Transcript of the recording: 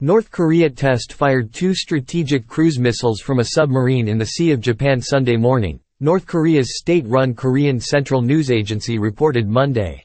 North Korea test-fired two strategic cruise missiles from a submarine in the Sea of Japan Sunday morning, North Korea's state-run Korean Central News Agency reported Monday.